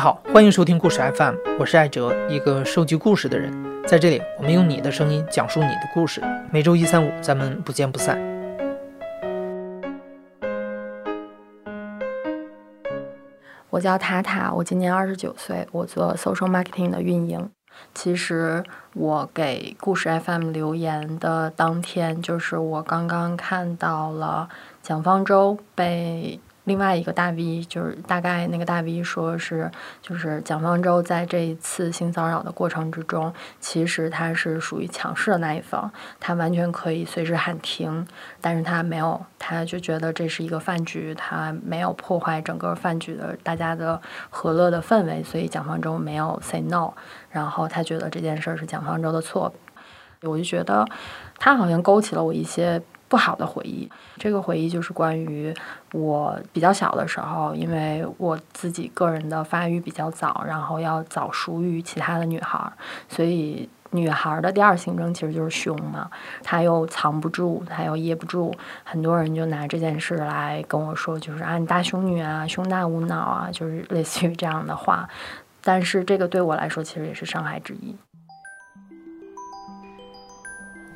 好，欢迎收听故事 FM，我是艾哲，一个收集故事的人。在这里，我们用你的声音讲述你的故事。每周一、三、五，咱们不见不散。我叫塔塔，我今年二十九岁，我做 social marketing 的运营。其实我给故事 FM 留言的当天，就是我刚刚看到了蒋方舟被。另外一个大 V 就是大概那个大 V 说是，就是蒋方舟在这一次性骚扰的过程之中，其实他是属于强势的那一方，他完全可以随时喊停，但是他没有，他就觉得这是一个饭局，他没有破坏整个饭局的大家的和乐的氛围，所以蒋方舟没有 say no，然后他觉得这件事是蒋方舟的错，我就觉得他好像勾起了我一些。不好的回忆，这个回忆就是关于我比较小的时候，因为我自己个人的发育比较早，然后要早熟于其他的女孩，所以女孩的第二性征其实就是胸嘛，她又藏不住，她又掖不住，很多人就拿这件事来跟我说，就是啊你大胸女啊，胸大无脑啊，就是类似于这样的话，但是这个对我来说其实也是伤害之一。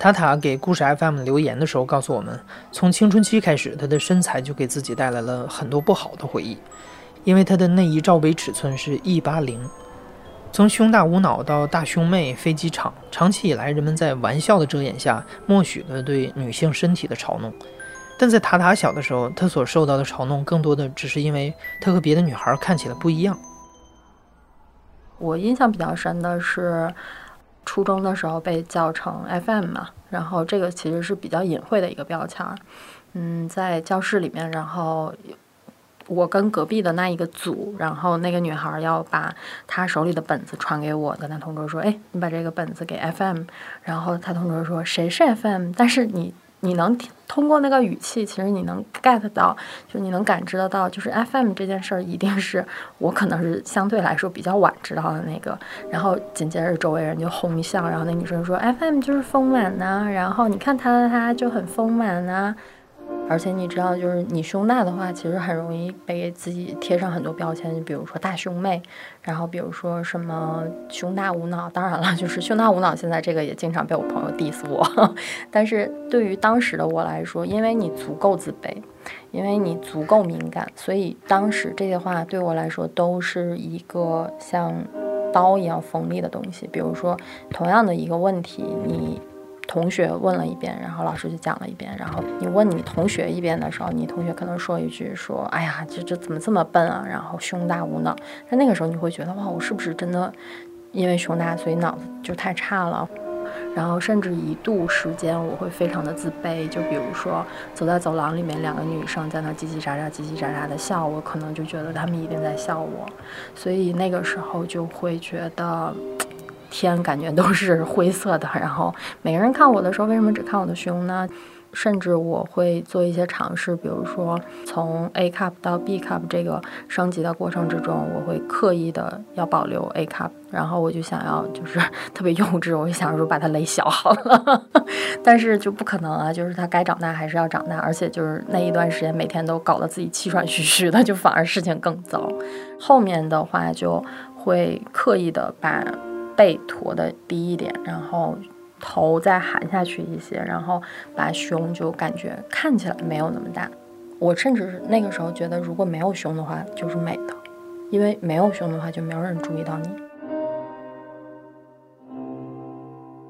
塔塔给故事 FM 留言的时候告诉我们，从青春期开始，她的身材就给自己带来了很多不好的回忆，因为她的内衣罩杯尺寸是 E 八零。从胸大无脑到大胸妹、飞机场，长期以来，人们在玩笑的遮掩下，默许了对女性身体的嘲弄。但在塔塔小的时候，她所受到的嘲弄，更多的只是因为她和别的女孩看起来不一样。我印象比较深的是。初中的时候被叫成 FM 嘛，然后这个其实是比较隐晦的一个标签儿。嗯，在教室里面，然后我跟隔壁的那一个组，然后那个女孩要把她手里的本子传给我，跟她同桌说：“哎，你把这个本子给 FM。”然后她同桌说：“谁是 FM？” 但是你。你能通过那个语气，其实你能 get 到，就你能感知得到，就是 FM 这件事儿一定是我可能是相对来说比较晚知道的那个。然后紧接着周围人就哄笑，然后那女生说 FM 就是丰满呐，然后你看她她就很丰满呐。而且你知道，就是你胸大的话，其实很容易被自己贴上很多标签，就比如说大胸妹，然后比如说什么胸大无脑。当然了，就是胸大无脑，现在这个也经常被我朋友 diss 我。但是对于当时的我来说，因为你足够自卑，因为你足够敏感，所以当时这些话对我来说都是一个像刀一样锋利的东西。比如说，同样的一个问题，你。同学问了一遍，然后老师就讲了一遍。然后你问你同学一遍的时候，你同学可能说一句说：“哎呀，这这怎么这么笨啊？”然后胸大无脑。但那个时候你会觉得哇，我是不是真的因为胸大所以脑子就太差了？然后甚至一度时间我会非常的自卑。就比如说走在走廊里面，两个女生在那叽叽喳喳、叽叽喳喳的笑，我可能就觉得她们一定在笑我。所以那个时候就会觉得。天感觉都是灰色的，然后每个人看我的时候，为什么只看我的胸呢？甚至我会做一些尝试，比如说从 A cup 到 B cup 这个升级的过程之中，我会刻意的要保留 A cup，然后我就想要就是特别幼稚，我就想说把它勒小好了，但是就不可能啊，就是它该长大还是要长大，而且就是那一段时间每天都搞得自己气喘吁吁的，就反而事情更糟。后面的话就会刻意的把。背驼的低一点，然后头再含下去一些，然后把胸就感觉看起来没有那么大。我甚至是那个时候觉得，如果没有胸的话就是美的，因为没有胸的话就没有人注意到你。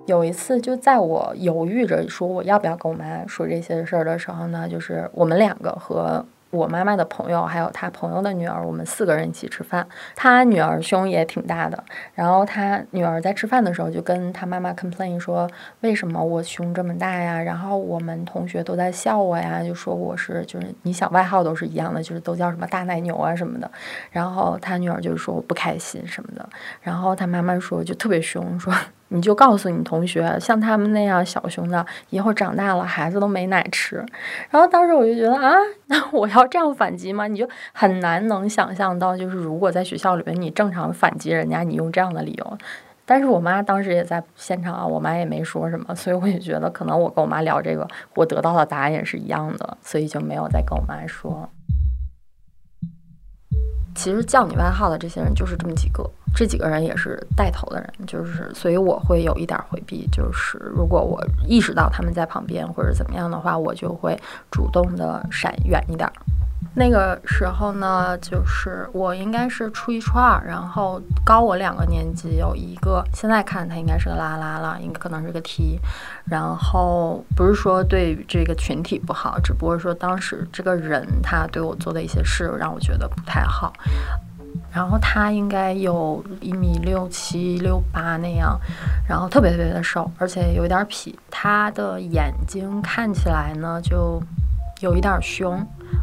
有一次，就在我犹豫着说我要不要跟我妈说这些事儿的时候呢，就是我们两个和。我妈妈的朋友还有她朋友的女儿，我们四个人一起吃饭。她女儿胸也挺大的，然后她女儿在吃饭的时候就跟她妈妈 complain 说：“为什么我胸这么大呀？然后我们同学都在笑我呀，就说我是就是你想外号都是一样的，就是都叫什么大奶牛啊什么的。”然后她女儿就说我不开心什么的，然后她妈妈说就特别凶说。你就告诉你同学，像他们那样小熊的，以后长大了孩子都没奶吃。然后当时我就觉得啊，那我要这样反击吗？你就很难能想象到，就是如果在学校里面你正常反击人家，你用这样的理由。但是我妈当时也在现场啊，我妈也没说什么，所以我也觉得可能我跟我妈聊这个，我得到的答案也是一样的，所以就没有再跟我妈说。其实叫你外号的这些人就是这么几个，这几个人也是带头的人，就是所以我会有一点回避，就是如果我意识到他们在旁边或者怎么样的话，我就会主动的闪远一点。那个时候呢，就是我应该是初一初二，然后高我两个年级有一个，现在看他应该是个拉拉了，应该可能是个 T，然后不是说对这个群体不好，只不过说当时这个人他对我做的一些事让我觉得不太好。然后他应该有一米六七六八那样，然后特别特别的瘦，而且有一点痞。他的眼睛看起来呢就有一点凶，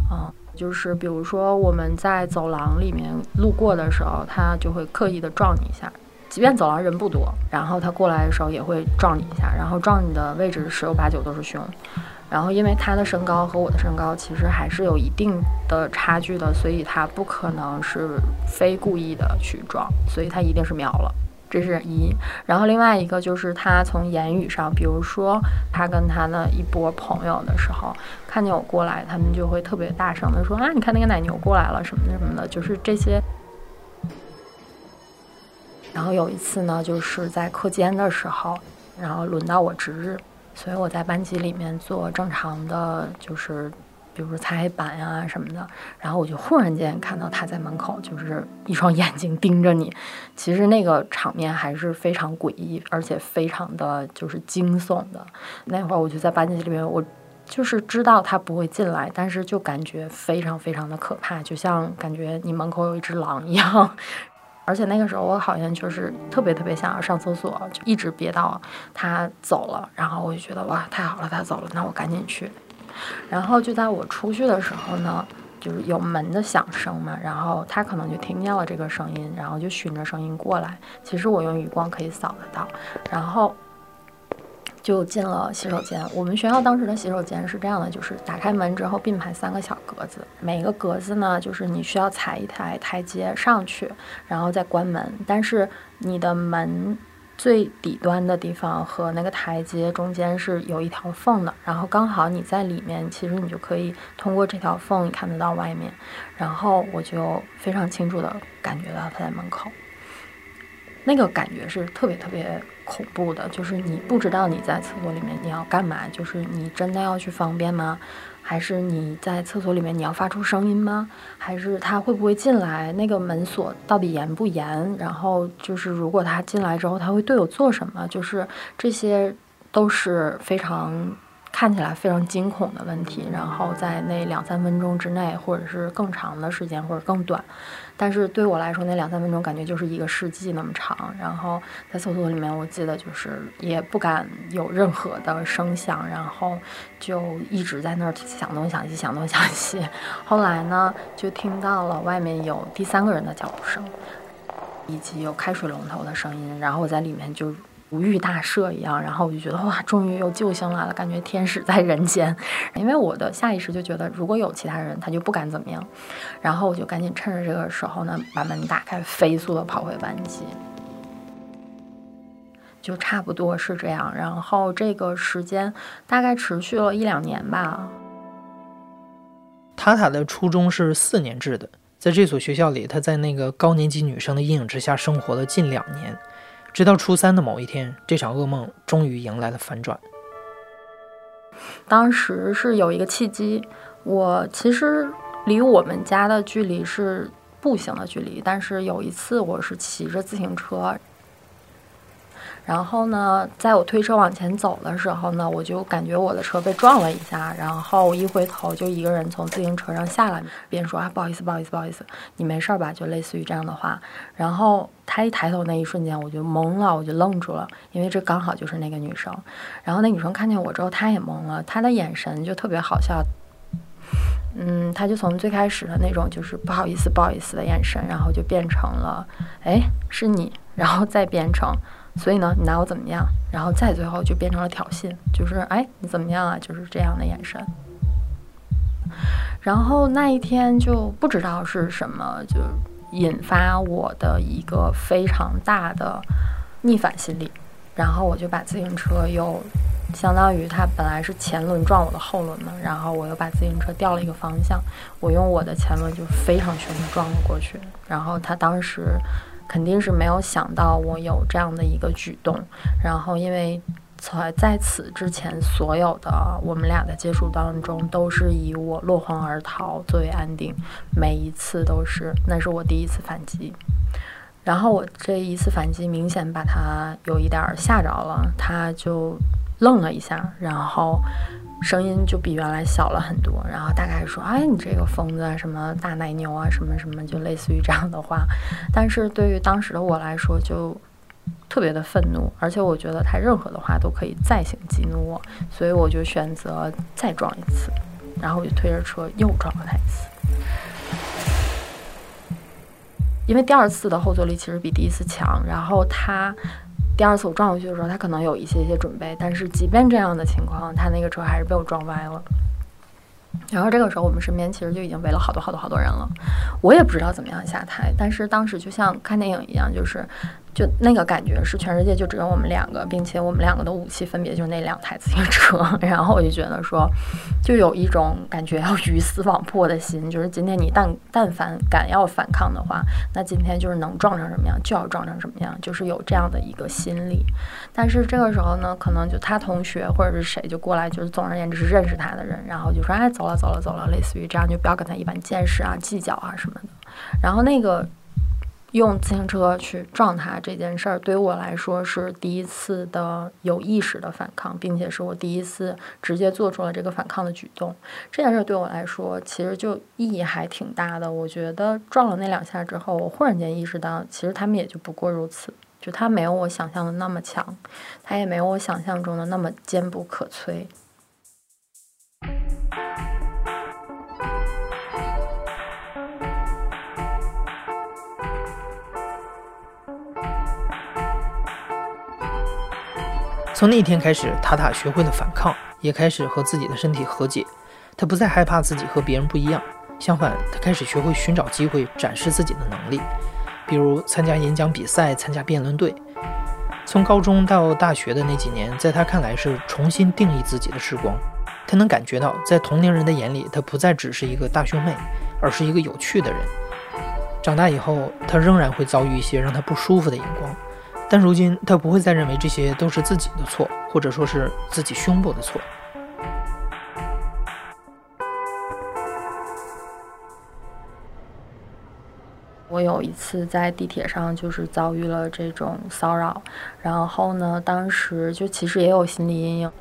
嗯。就是比如说我们在走廊里面路过的时候，他就会刻意的撞你一下，即便走廊人不多，然后他过来的时候也会撞你一下，然后撞你的位置十有八九都是胸，然后因为他的身高和我的身高其实还是有一定的差距的，所以他不可能是非故意的去撞，所以他一定是瞄了。这是一，然后另外一个就是他从言语上，比如说他跟他的一波朋友的时候，看见我过来，他们就会特别大声的说啊，你看那个奶牛过来了什么的什么的，就是这些。然后有一次呢，就是在课间的时候，然后轮到我值日，所以我在班级里面做正常的就是。比如说擦黑板呀什么的，然后我就忽然间看到他在门口，就是一双眼睛盯着你。其实那个场面还是非常诡异，而且非常的就是惊悚的。那会儿我就在班级里面，我就是知道他不会进来，但是就感觉非常非常的可怕，就像感觉你门口有一只狼一样。而且那个时候我好像就是特别特别想要上厕所，就一直憋到他走了，然后我就觉得哇，太好了，他走了，那我赶紧去。然后就在我出去的时候呢，就是有门的响声嘛，然后他可能就听见了这个声音，然后就循着声音过来。其实我用余光可以扫得到，然后就进了洗手间。我们学校当时的洗手间是这样的，就是打开门之后并排三个小格子，每个格子呢就是你需要踩一台台阶上去，然后再关门。但是你的门。最底端的地方和那个台阶中间是有一条缝的，然后刚好你在里面，其实你就可以通过这条缝看得到外面。然后我就非常清楚的感觉到他在门口，那个感觉是特别特别恐怖的，就是你不知道你在厕所里面你要干嘛，就是你真的要去方便吗？还是你在厕所里面，你要发出声音吗？还是他会不会进来？那个门锁到底严不严？然后就是，如果他进来之后，他会对我做什么？就是这些都是非常。看起来非常惊恐的问题，然后在那两三分钟之内，或者是更长的时间，或者更短，但是对我来说，那两三分钟感觉就是一个世纪那么长。然后在厕所里面，我记得就是也不敢有任何的声响，然后就一直在那儿想东想西，想东想西。后来呢，就听到了外面有第三个人的脚步声，以及有开水龙头的声音，然后我在里面就。如遇大赦一样，然后我就觉得哇，终于有救星来了，感觉天使在人间。因为我的下意识就觉得，如果有其他人，他就不敢怎么样。然后我就赶紧趁着这个时候呢，把门打开，飞速的跑回班级。就差不多是这样。然后这个时间大概持续了一两年吧。塔塔的初中是四年制的，在这所学校里，他在那个高年级女生的阴影之下生活了近两年。直到初三的某一天，这场噩梦终于迎来了反转。当时是有一个契机，我其实离我们家的距离是步行的距离，但是有一次我是骑着自行车。然后呢，在我推车往前走的时候呢，我就感觉我的车被撞了一下，然后我一回头就一个人从自行车上下来，边说啊不好意思不好意思不好意思，你没事吧？就类似于这样的话。然后他一抬头那一瞬间，我就懵了，我就愣住了，因为这刚好就是那个女生。然后那女生看见我之后，她也懵了，她的眼神就特别好笑。嗯，她就从最开始的那种就是不好意思不好意思的眼神，然后就变成了哎是你，然后再变成。所以呢，你拿我怎么样？然后再最后就变成了挑衅，就是哎，你怎么样啊？就是这样的眼神。然后那一天就不知道是什么，就引发我的一个非常大的逆反心理。然后我就把自行车又相当于它本来是前轮撞我的后轮嘛，然后我又把自行车调了一个方向，我用我的前轮就非常凶的撞了过去，然后他当时肯定是没有想到我有这样的一个举动，然后因为在在此之前所有的我们俩的接触当中，都是以我落荒而逃作为安定，每一次都是，那是我第一次反击。然后我这一次反击明显把他有一点吓着了，他就愣了一下，然后声音就比原来小了很多，然后大概说：“哎，你这个疯子，什么大奶牛啊，什么什么，就类似于这样的话。”但是对于当时的我来说，就特别的愤怒，而且我觉得他任何的话都可以再行激怒我，所以我就选择再撞一次，然后我就推着车又撞了他一次。因为第二次的后坐力其实比第一次强，然后他第二次我撞过去的时候，他可能有一些些准备，但是即便这样的情况，他那个车还是被我撞歪了。然后这个时候，我们身边其实就已经围了好多好多好多人了，我也不知道怎么样下台，但是当时就像看电影一样，就是。就那个感觉是全世界就只有我们两个，并且我们两个的武器分别就是那两台自行车。然后我就觉得说，就有一种感觉要鱼死网破的心，就是今天你但但凡敢要反抗的话，那今天就是能撞成什么样就要撞成什么样，就是有这样的一个心理。但是这个时候呢，可能就他同学或者是谁就过来，就是总而言之是认识他的人，然后就说哎走了走了走了，类似于这样，就不要跟他一般见识啊计较啊什么的。然后那个。用自行车去撞他这件事儿，对于我来说是第一次的有意识的反抗，并且是我第一次直接做出了这个反抗的举动。这件事儿对我来说其实就意义还挺大的。我觉得撞了那两下之后，我忽然间意识到，其实他们也就不过如此，就他没有我想象的那么强，他也没有我想象中的那么坚不可摧。从那天开始，塔塔学会了反抗，也开始和自己的身体和解。他不再害怕自己和别人不一样，相反，他开始学会寻找机会展示自己的能力，比如参加演讲比赛、参加辩论队。从高中到大学的那几年，在他看来是重新定义自己的时光。他能感觉到，在同龄人的眼里，他不再只是一个大胸妹，而是一个有趣的人。长大以后，他仍然会遭遇一些让他不舒服的眼光。但如今，他不会再认为这些都是自己的错，或者说是自己胸部的错。我有一次在地铁上，就是遭遇了这种骚扰，然后呢，当时就其实也有心理阴影，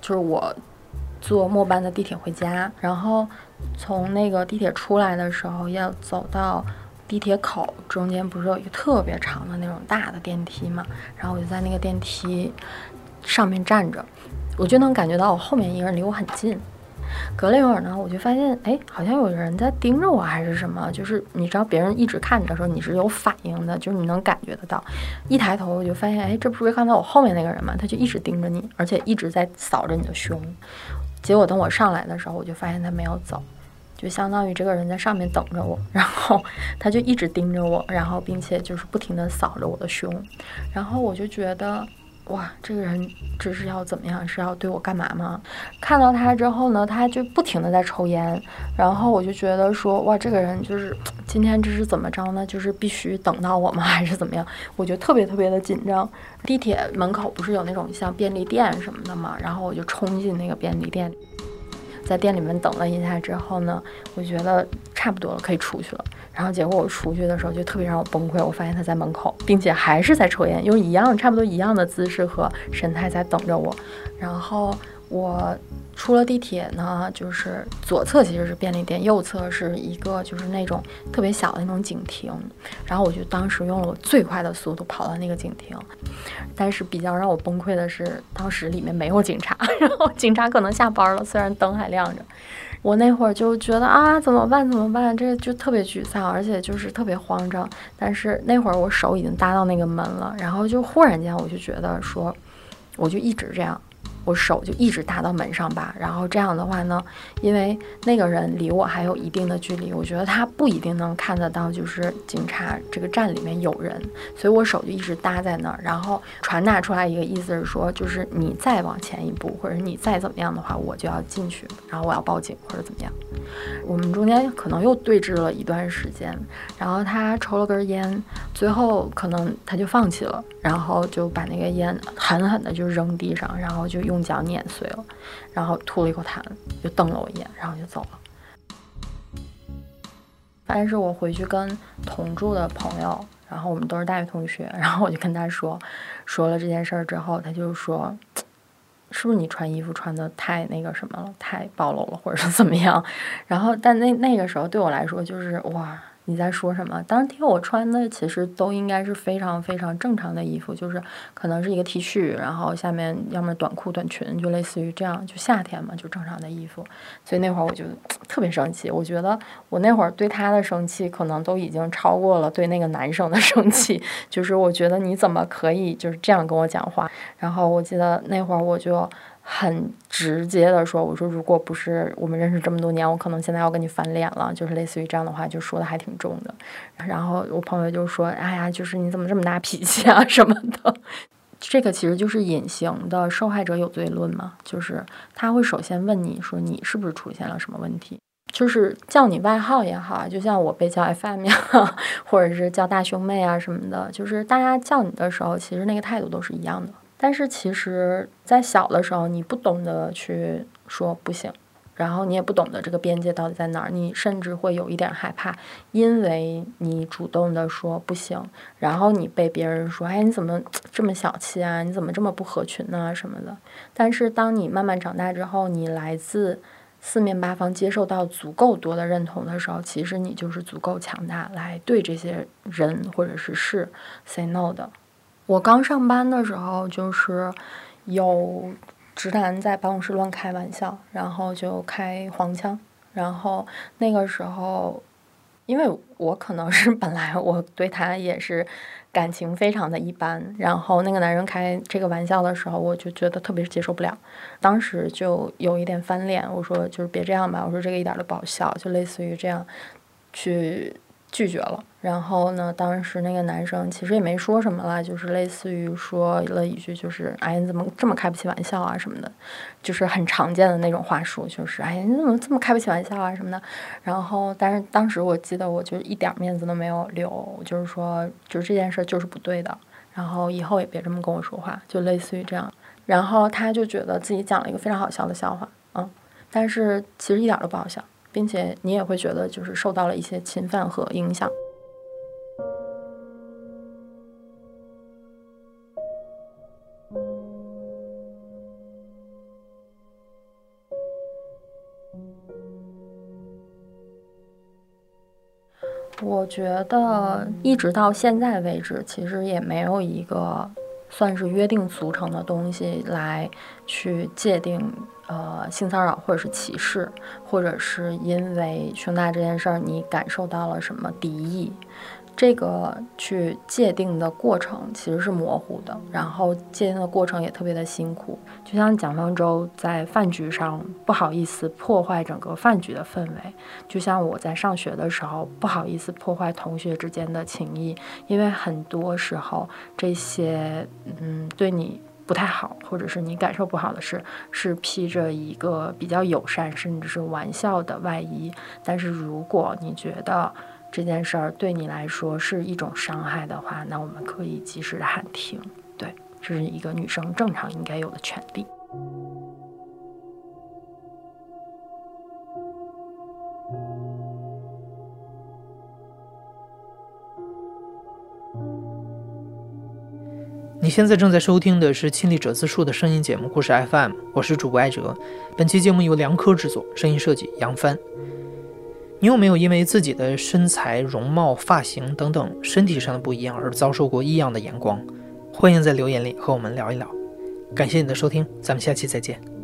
就是我坐末班的地铁回家，然后从那个地铁出来的时候，要走到。地铁口中间不是有一个特别长的那种大的电梯嘛？然后我就在那个电梯上面站着，我就能感觉到我后面一个人离我很近。隔了一会儿呢，我就发现，哎，好像有人在盯着我，还是什么？就是你知道，别人一直看你的时候，你是有反应的，就是你能感觉得到。一抬头，我就发现，哎，这不是刚才我后面那个人吗？他就一直盯着你，而且一直在扫着你的胸。结果等我上来的时候，我就发现他没有走。就相当于这个人在上面等着我，然后 他就一直盯着我，然后并且就是不停的扫着我的胸，然后我就觉得，哇，这个人这是要怎么样？是要对我干嘛吗？看到他之后呢，他就不停的在抽烟，然后我就觉得说，哇，这个人就是今天这是怎么着呢？就是必须等到我吗？还是怎么样？我就特别特别的紧张。地铁门口不是有那种像便利店什么的嘛，然后我就冲进那个便利店。在店里面等了一下之后呢，我觉得差不多了，可以出去了。然后结果我出去的时候就特别让我崩溃，我发现他在门口，并且还是在抽烟，用一样差不多一样的姿势和神态在等着我。然后我。出了地铁呢，就是左侧其实是便利店，右侧是一个就是那种特别小的那种警亭。然后我就当时用了我最快的速度跑到那个警亭，但是比较让我崩溃的是，当时里面没有警察，然后警察可能下班了，虽然灯还亮着。我那会儿就觉得啊，怎么办？怎么办？这就特别沮丧，而且就是特别慌张。但是那会儿我手已经搭到那个门了，然后就忽然间我就觉得说，我就一直这样。我手就一直搭到门上吧。然后这样的话呢，因为那个人离我还有一定的距离，我觉得他不一定能看得到，就是警察这个站里面有人，所以我手就一直搭在那儿，然后传达出来一个意思是说，就是你再往前一步，或者你再怎么样的话，我就要进去，然后我要报警或者怎么样。我们中间可能又对峙了一段时间，然后他抽了根烟，最后可能他就放弃了，然后就把那个烟狠狠的就扔地上，然后就用用脚碾碎了，然后吐了一口痰，就瞪了我一眼，然后就走了。但是我回去跟同住的朋友，然后我们都是大学同学，然后我就跟他说，说了这件事儿之后，他就说。是不是你穿衣服穿的太那个什么了，太暴露了，或者是怎么样？然后，但那那个时候对我来说就是哇。你在说什么？当天我穿的其实都应该是非常非常正常的衣服，就是可能是一个 T 恤，然后下面要么短裤短裙，就类似于这样，就夏天嘛，就正常的衣服。所以那会儿我就 特别生气，我觉得我那会儿对他的生气可能都已经超过了对那个男生的 生气，就是我觉得你怎么可以就是这样跟我讲话？然后我记得那会儿我就。很直接的说，我说如果不是我们认识这么多年，我可能现在要跟你翻脸了，就是类似于这样的话，就说的还挺重的。然后我朋友就说：“哎呀，就是你怎么这么大脾气啊什么的。”这个其实就是隐形的受害者有罪论嘛，就是他会首先问你说你是不是出现了什么问题，就是叫你外号也好，就像我被叫 FM 呀，或者是叫大胸妹啊什么的，就是大家叫你的时候，其实那个态度都是一样的。但是其实，在小的时候，你不懂得去说不行，然后你也不懂得这个边界到底在哪儿，你甚至会有一点害怕，因为你主动的说不行，然后你被别人说，哎，你怎么这么小气啊？你怎么这么不合群呢？什么的。但是当你慢慢长大之后，你来自四面八方，接受到足够多的认同的时候，其实你就是足够强大，来对这些人或者是事 say no 的。我刚上班的时候，就是有直男在办公室乱开玩笑，然后就开黄腔。然后那个时候，因为我可能是 本来我对他也是感情非常的一般，然后那个男人开这个玩笑的时候，我就觉得特别接受不了。当时就有一点翻脸，我说就是别这样吧，我说这个一点都不好笑，就类似于这样去。拒绝了，然后呢？当时那个男生其实也没说什么了，就是类似于说了一句，就是“哎，你怎么这么开不起玩笑啊？”什么的，就是很常见的那种话术，就是“哎，你怎么这么开不起玩笑啊？”什么的。然后，但是当时我记得，我就一点面子都没有留，就是说，就是这件事就是不对的，然后以后也别这么跟我说话，就类似于这样。然后他就觉得自己讲了一个非常好笑的笑话，嗯，但是其实一点都不好笑。并且你也会觉得就是受到了一些侵犯和影响。我觉得一直到现在为止，其实也没有一个算是约定俗成的东西来去界定。呃，性骚扰或者是歧视，或者是因为胸大这件事儿，你感受到了什么敌意？这个去界定的过程其实是模糊的，然后界定的过程也特别的辛苦。就像蒋方舟在饭局上不好意思破坏整个饭局的氛围，就像我在上学的时候不好意思破坏同学之间的情谊，因为很多时候这些嗯对你。不太好，或者是你感受不好的事，是披着一个比较友善甚至是玩笑的外衣。但是如果你觉得这件事儿对你来说是一种伤害的话，那我们可以及时的喊停。对，这是一个女生正常应该有的权利。你现在正在收听的是亲历者自述的声音节目故事 FM，我是主播艾哲。本期节目由梁科制作，声音设计杨帆。你有没有因为自己的身材、容貌、发型等等身体上的不一样而遭受过异样的眼光？欢迎在留言里和我们聊一聊。感谢你的收听，咱们下期再见。